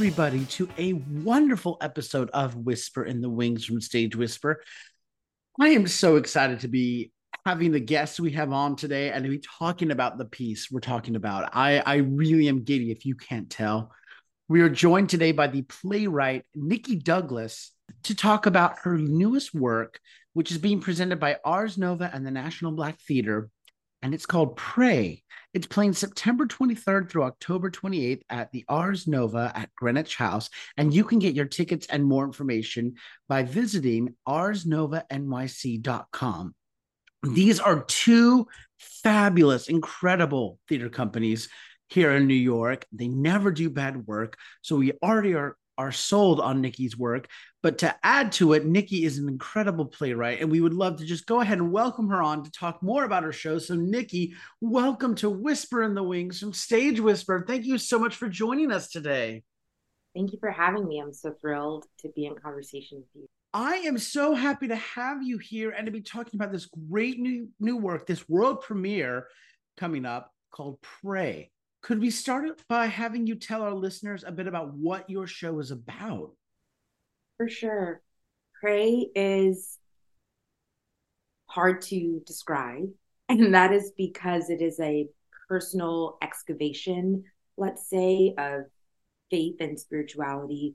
Everybody, to a wonderful episode of Whisper in the Wings from Stage Whisper. I am so excited to be having the guests we have on today and to be talking about the piece we're talking about. I, I really am giddy if you can't tell. We are joined today by the playwright nicHi Douglas to talk about her newest work, which is being presented by Ars Nova and the National Black Theater, and it's called Pray. It's playing September 23rd through October 28th at the Ars Nova at Greenwich House. And you can get your tickets and more information by visiting arsnovanyc.com. These are two fabulous, incredible theater companies here in New York. They never do bad work. So we already are are sold on nicHi's work. But to add to it, nicHi is an incredible playwright, and we would love to just go ahead and welcome her on to talk more about her show. So, nicHi, welcome to Whisper in the Wings from Stage Whisper. Thank you so much for joining us today. Thank you for having me. I'm so thrilled to be in conversation with you. I am so happy to have you here and to be talking about this great new new work, this world premiere coming up called Pray. Could we start by having you tell our listeners a bit about what your show is about? For sure. Pray is hard to describe, and that is because it is a personal excavation, let's say, of faith and spirituality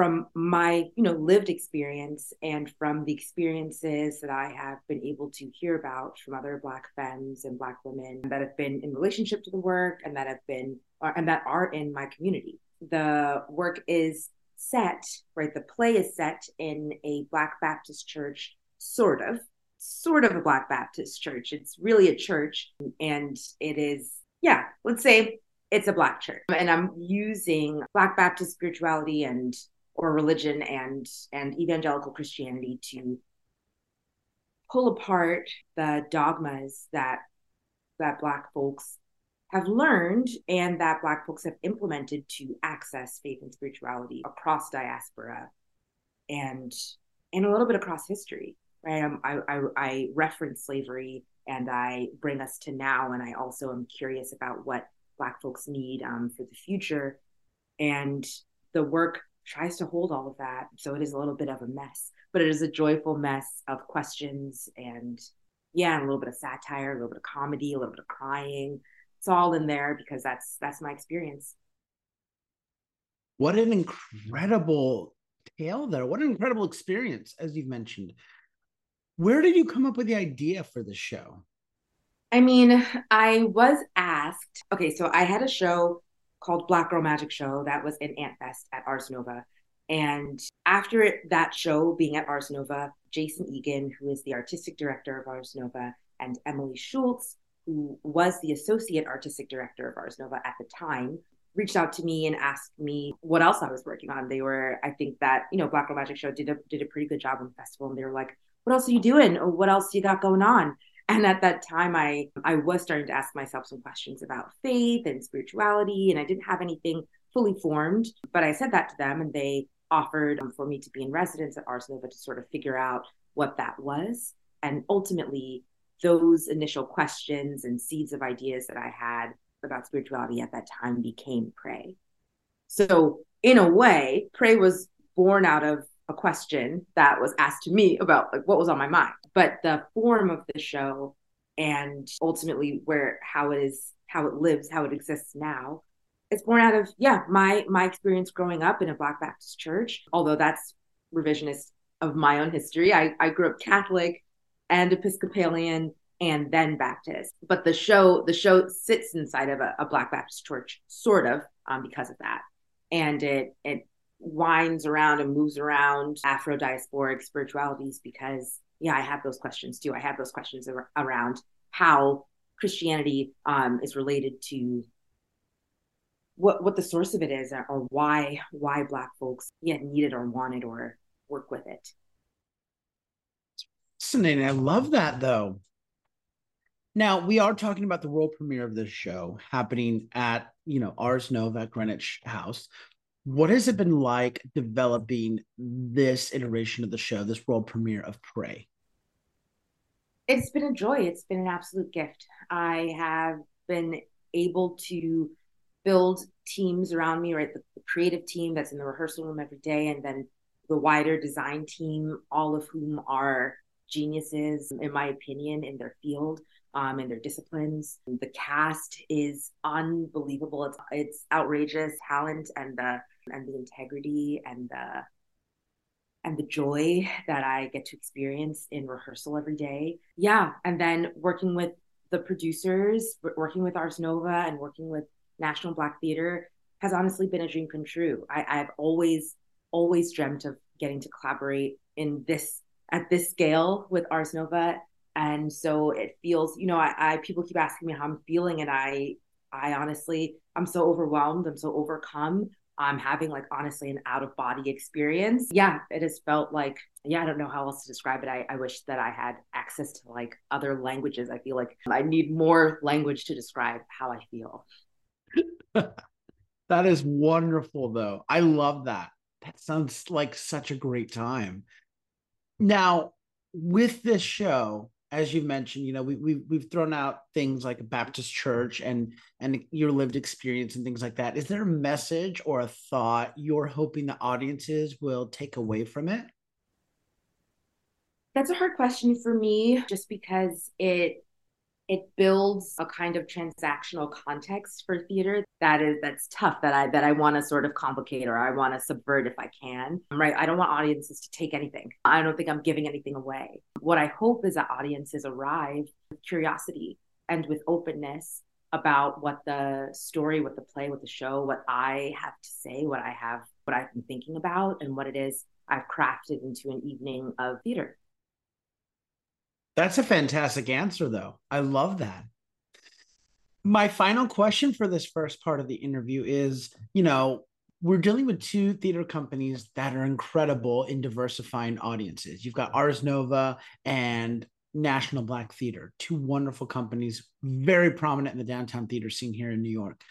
from my you know lived experience and from the experiences that i have been able to hear about from other black femmes and black women that have been in relationship to the work and that have been uh, and that are in my community. The work is set right? The play is set in a black baptist church sort of sort of a black baptist church. It's really a church and it is yeah let's say it's a black church. And i'm using black baptist spirituality and or religion and and evangelical Christianity to pull apart the dogmas that that black folks have learned and that black folks have implemented to access faith and spirituality across diaspora and and a little bit across history right? Um, I, I, I reference slavery and i bring us to now and i also am curious about what black folks need um, for the future. And the work tries to hold all of that. So it is a little bit of a mess, but it is a joyful mess of questions and yeah, a little bit of satire, a little bit of comedy, a little bit of crying. It's all in there because that's that's my experience. What an incredible tale there. What an incredible experience, as you've mentioned. Where did you come up with the idea for the show? I mean, I was asked. Okay, so I had a show called Black Girl Magic Show that was in Ant Fest at Ars Nova. And after that show being at Ars Nova, Jason Eagan, who is the artistic director of Ars Nova, and Emily Shooltz, who was the associate artistic director of Ars Nova at the time, reached out to me and asked me what else I was working on. They were, I think that, you know, Black Girl Magic Show did a did a pretty good job on the festival. And they were like, what else are you doing? What else you got going on? And at that time i i was starting to ask myself some questions about faith and spirituality and i didn't have anything fully formed but i said that to them and they offered for me to be in residence at ars nova to sort of figure out what that was. And ultimately those initial questions and seeds of ideas that i had about spirituality at that time became pray so in a way pray was born out of a question that was asked to me about like what was on my mind. But the form of the show and ultimately where how it is how it lives how it exists now it's born out of yeah my my experience growing up in a black baptist church. Although that's revisionist of my own history i, I grew up catholic and episcopalian and then baptist. But the show the show sits inside of a, a black baptist church sort of um, because of that. And it it winds around and moves around afro diasporic spiritualities because yeah, I have those questions too. I have those questions ar- around how Christianity um, is related to what what the source of it is, or why why Black folks yeah need it or want it or work with it. Fascinating. I love that though. Now we are talking about the world premiere of this show happening at you know Ars Nova Greenwich House. What has it been like developing this iteration of the show, this world premiere of Pray? It's been a joy. It's been an absolute gift. I have been able to build teams around me, right? The, the creative team that's in the rehearsal room every day, and then the wider design team, all of whom are geniuses, in my opinion, in their field, um, in their disciplines. The cast is unbelievable. It's it's outrageous talent and the and the integrity and the and the joy that I get to experience in rehearsal every day. Yeah, and then working with the producers, working with Ars Nova, and working with National Black Theater has honestly been a dream come true. I, I've always always dreamt of getting to collaborate in this at this scale with Ars Nova. And so it feels, you know, I, I people keep asking me how I'm feeling, and I I honestly I'm so overwhelmed, I'm so overcome. I'm having like honestly an out of body experience. Yeah, it has felt like, yeah, I don't know how else to describe it. I, I wish that I had access to like other languages. I feel like I need more language to describe how I feel. that is wonderful, though. I love that. That sounds like such a great time. Now, with this show, as you mentioned, you know, we, we we've thrown out things like a Baptist church and and your lived experience and things like that. Is there a message or a thought you're hoping the audiences will take away from it? That's a hard question for me, just because it it builds a kind of transactional context for theater that is that's tough that i that i want to sort of complicate or i want to subvert if i can right? I don't want audiences to take anything. I don't think i'm giving anything away. What i hope is that audiences arrive with curiosity and with openness about what the story what the play what the show what i have to say what i have what i've been thinking about and what it is i've crafted into an evening of theater that's a fantastic answer, though. I love that. My final question for this first part of the interview is you know, we're dealing with two theater companies that are incredible in diversifying audiences. You've got Ars Nova and National Black Theater, two wonderful companies, very prominent in the downtown theater scene here in New York.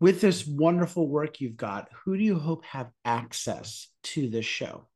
With this wonderful work you've got, who do you hope have access to this show?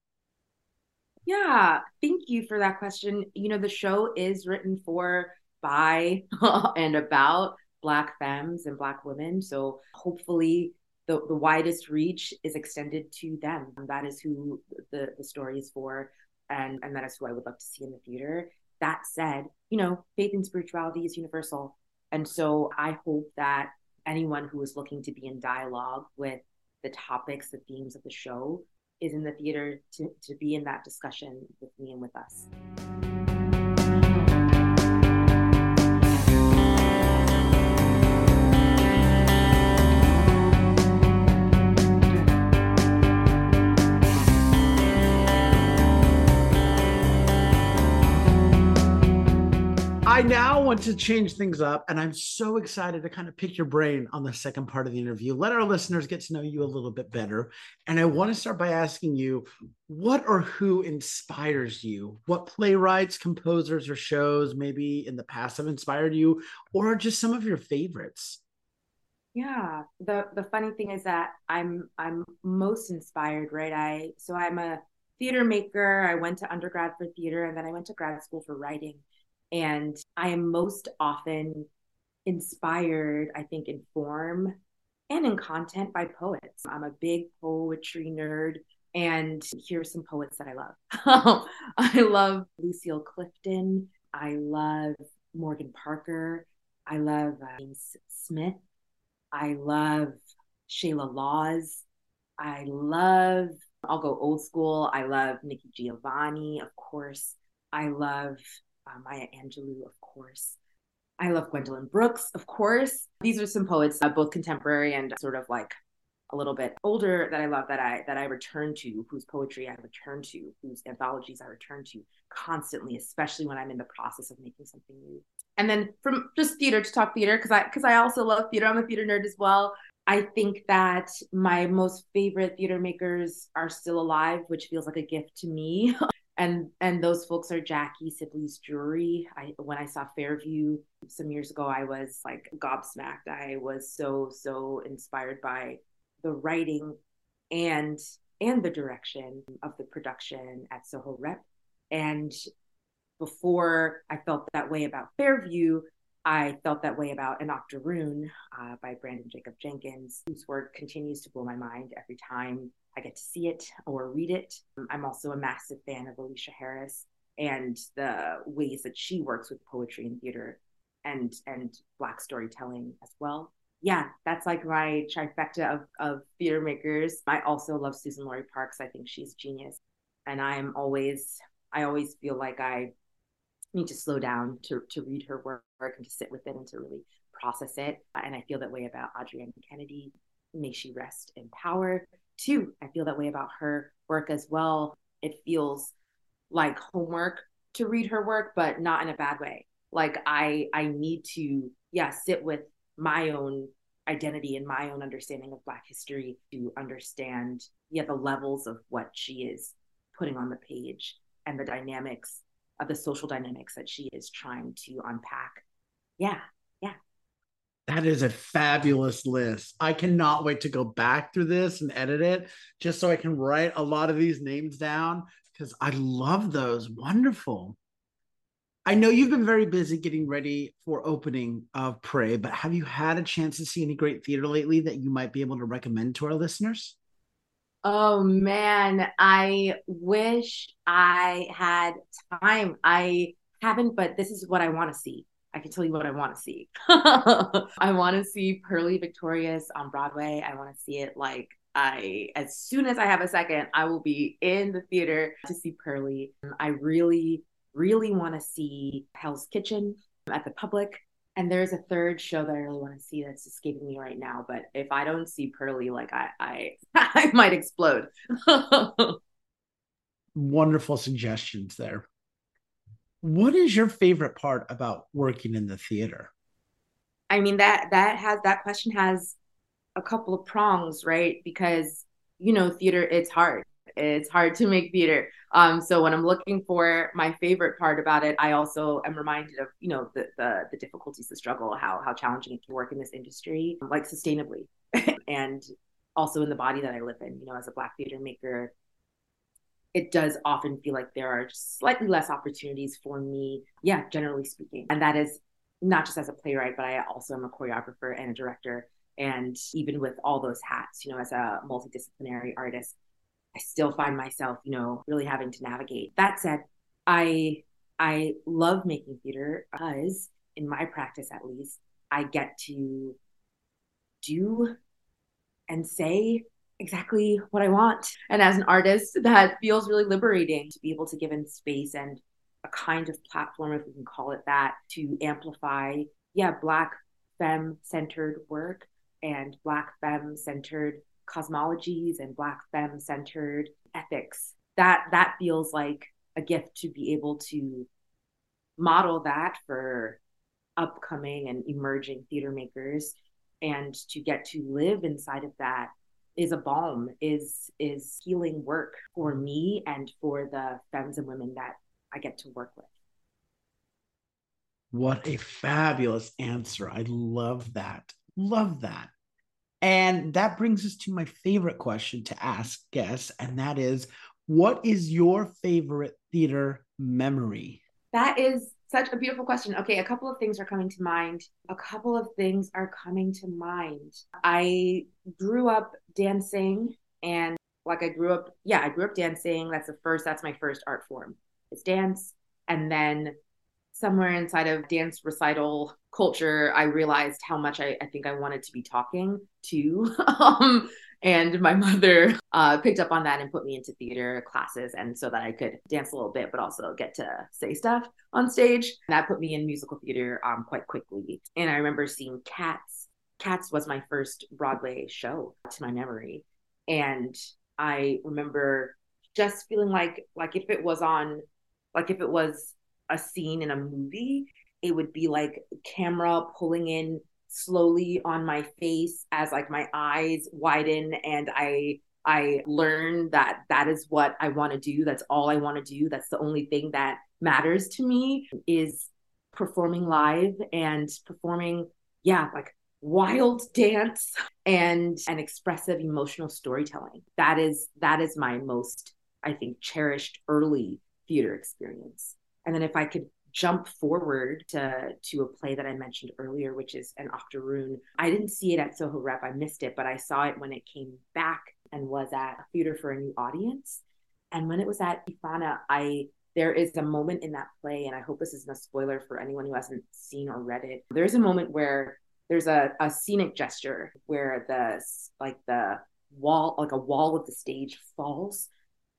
Yeah, thank you for that question. You know, the show is written for, by, and about Black femmes and Black women. So hopefully, the, the widest reach is extended to them. That is who the, the story is for, and, and that is who I would love to see in the theater. That said, you know, faith and spirituality is universal. And so I hope that anyone who is looking to be in dialogue with the topics, the themes of the show is in the theater to, to be in that discussion with me and with us. I now want to change things up, and I'm so excited to kind of pick your brain on the second part of the interview. Let our listeners get to know you a little bit better. And I want to start by asking you what or who inspires you? What playwrights, composers, or shows maybe in the past have inspired you, or just some of your favorites? Yeah, the the funny thing is that I'm I'm most inspired, right? I so I'm a theater maker. I went to undergrad for theater, and then I went to grad school for writing and I am most often inspired, I think, in form and in content by poets. I'm a big poetry nerd. And here's some poets that I love. I love Lucille Clifton. I love Morgan Parker. I love uh, James Smith. I love Shayla Lawz. I love, I'll go old school. I love Nikki Giovanni, of course. I love uh, Maya Angelou, of course. I love Gwendolyn Brooks, of course. These are some poets, uh, both contemporary and sort of like a little bit older that I love that I that I return to, whose poetry I return to, whose anthologies I return to constantly, especially when I'm in the process of making something new. And then from just theater to talk theater, because I because I also love theater. I'm a theater nerd as well. I think that my most favorite theater makers are still alive, which feels like a gift to me. and and those folks are Jackie Sibblies Drury. I when I saw Fairview some years ago, I was like gobsmacked. I was so so inspired by the writing and and the direction of the production at Soho Rep. And before I felt that way about Fairview, I felt that way about An Octoroon uh, by Branden Jacobs-Jenkins, whose work continues to blow my mind every time I get to see it or read it. I'm also a massive fan of Aleshea Harris and the ways that she works with poetry and theater and and black storytelling as well. Yeah, that's like my trifecta of, of theater makers. I also love Suzan-Lori Parks. I think she's genius. And I'm always I always feel like I need to slow down to to read her work and to sit with it and to really process it. And I feel that way about Adrienne Kennedy. May she rest in power. Too, I feel that way about her work as well. It feels like homework to read her work, but not in a bad way. Like I I need to yeah sit with my own identity and my own understanding of Black history to understand yeah the levels of what she is putting on the page and the dynamics of the social dynamics that she is trying to unpack. Yeah, yeah. That is a fabulous list. I cannot wait to go back through this and edit it just so I can write a lot of these names down because I love those. Wonderful. I know you've been very busy getting ready for opening of Pray, but have you had a chance to see any great theater lately that you might be able to recommend to our listeners? Oh man, I wish I had time. I haven't, but this is what I want to see. I can tell you what I want to see. I want to see Purlie Victorious on Broadway. I want to see it like I, as soon as I have a second, I will be in the theater to see Purlie. I really, really want to see Hell's Kitchen at the public. And there's a third show that I really want to see that's escaping me right now. But if I don't see Purlie, like I, I, I might explode. Wonderful suggestions there. What is your favorite part about working in the theater? I mean that that has that question has a couple of prongs, right? Because you know, theater it's hard. It's hard to make theater. Um, so when I'm looking for my favorite part about it, I also am reminded of you know the the, the difficulties, the struggle, how how challenging it can work in this industry, like sustainably, and also in the body that I live in. You know, as a Black theater maker, it does often feel like there are just slightly less opportunities for me. Yeah, generally speaking, and that is not just as a playwright, but I also am a choreographer and a director. And even with all those hats, you know, as a multidisciplinary artist, I still find myself, you know, really having to navigate. That said, I I love making theater because in my practice at least, I get to do and say exactly what I want. And as an artist, that feels really liberating to be able to give in space and a kind of platform, if we can call it that, to amplify, yeah, Black femme centered work and Black femme centered cosmologies and Black femme centered ethics. That that feels like a gift to be able to model that for upcoming and emerging theater makers and to get to live inside of that is a balm is is healing work for me and for the femmes and women that i get to work with. What a fabulous answer. I love that. Love that. And that brings us to my favorite question to ask guests, and that is what is your favorite theater memory? That is such a beautiful question. Okay, a couple of things are coming to mind. A couple of things are coming to mind. I grew up dancing and like I grew up, yeah, I grew up dancing. That's the first, that's my first art form. It's dance. And then somewhere inside of dance recital culture, I realized how much I, I think I wanted to be talking to. um, and my mother uh, picked up on that and put me into theater classes, and so that I could dance a little bit, but also get to say stuff on stage. And that put me in musical theater um, quite quickly. And I remember seeing Cats. Cats was my first Broadway show, to my memory, and I remember just feeling like like if it was on, like if it was a scene in a movie, it would be like camera pulling in slowly on my face as like my eyes widen and I I learn that that is what I want to do. That's all I want to do. That's the only thing that matters to me is performing live and performing yeah, like wild dance and an expressive emotional storytelling. That is that is my most I think cherished early theater experience. And then if I could jump forward to to a play that I mentioned earlier, which is an Octoroon. I didn't see it at Soho Rep, I missed it, but I saw it when it came back and was at a Theater for a New Audience. And when it was at TFANA, I there is a moment in that play, and I hope this isn't a spoiler for anyone who hasn't seen or read it. There's a moment where there's a, a scenic gesture where the like the wall like a wall of the stage falls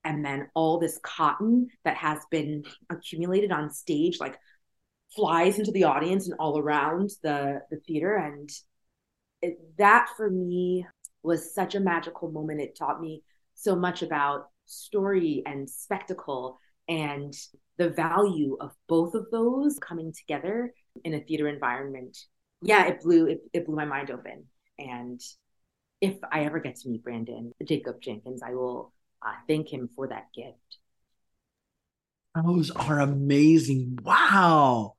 and then all this cotton that has been accumulated on stage like flies into the audience and all around the the theater. And it, that for me was such a magical moment. It taught me so much about story and spectacle and the value of both of those coming together in a theater environment. Yeah it blew it, it blew my mind open. And if I ever get to meet Brandon Jacob Jenkins, I will uh, thank him for that gift. Those are amazing. Wow.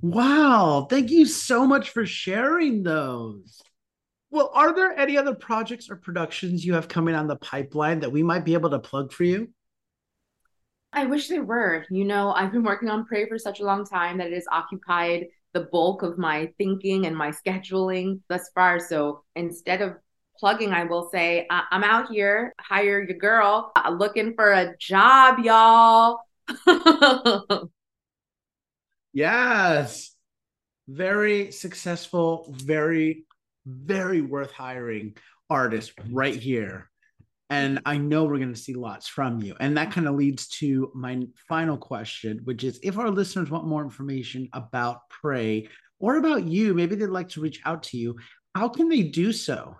Wow. Thank you so much for sharing those. Well, are there any other projects or productions you have coming on the pipeline that we might be able to plug for you? I wish there were. You know, I've been working on Pray for such a long time that it has occupied the bulk of my thinking and my scheduling thus far. So instead of plugging, I will say, I- am out here, hire your girl, uh, looking for a job, y'all. yes. Very successful, very, very worth hiring artist right here. And I know we're going to see lots from you. And that kind of leads to my final question, which is if our listeners want more information about Pray or about you, maybe they'd like to reach out to you, how can they do so?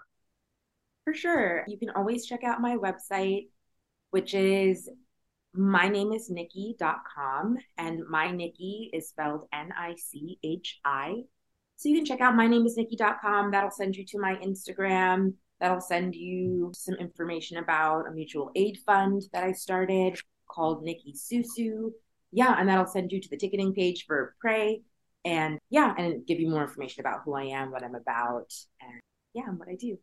For sure. You can always check out my website, which is my name is nicHi.com and my nicHi is spelled N-I-C-H-I. So you can check out my name is nicHi.com. That'll send you to my Instagram. That'll send you some information about a mutual aid fund that I started called nicHi Susu. Yeah, and that'll send you to the ticketing page for Pray. And yeah, and give you more information about who I am, what I'm about, and yeah, and what I do.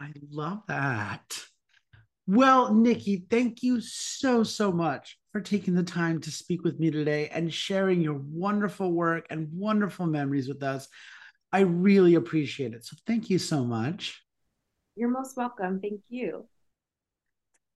I love that. Well, nicHi, thank you so, so much for taking the time to speak with me today and sharing your wonderful work and wonderful memories with us. I really appreciate it. So, thank you so much. You're most welcome. Thank you.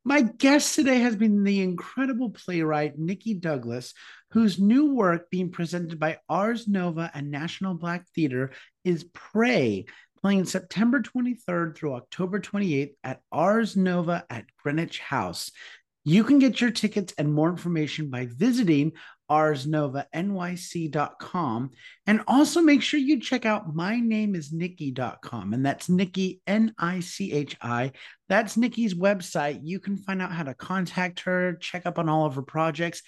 My guest today has been the incredible playwright nicHi Douglas, whose new work being presented by Ars Nova and National Black Theater is Pray, playing September 23rd through October 28th at Ars Nova at Greenwich House. You can get your tickets and more information by visiting arsnovanyc.com and also make sure you check out my name is nichi.com and that's nichi n-i-c-h-i that's nichi's website. You can find out how to contact her check up on all of her projects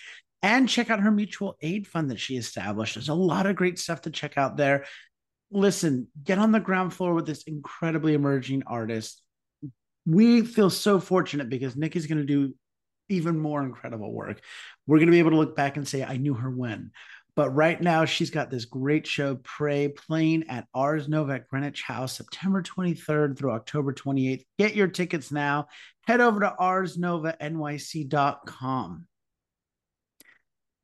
and check out her mutual aid fund that she established. There's a lot of great stuff to check out there listen, get on the ground floor with this incredibly emerging artist. We feel so fortunate because Nick is going to do even more incredible work. We're going to be able to look back and say, I knew her when. But right now, she's got this great show, Pray, playing at Ars Nova Greenwich House, September 23rd through October 28th. Get your tickets now. Head over to arsnovanyc.com.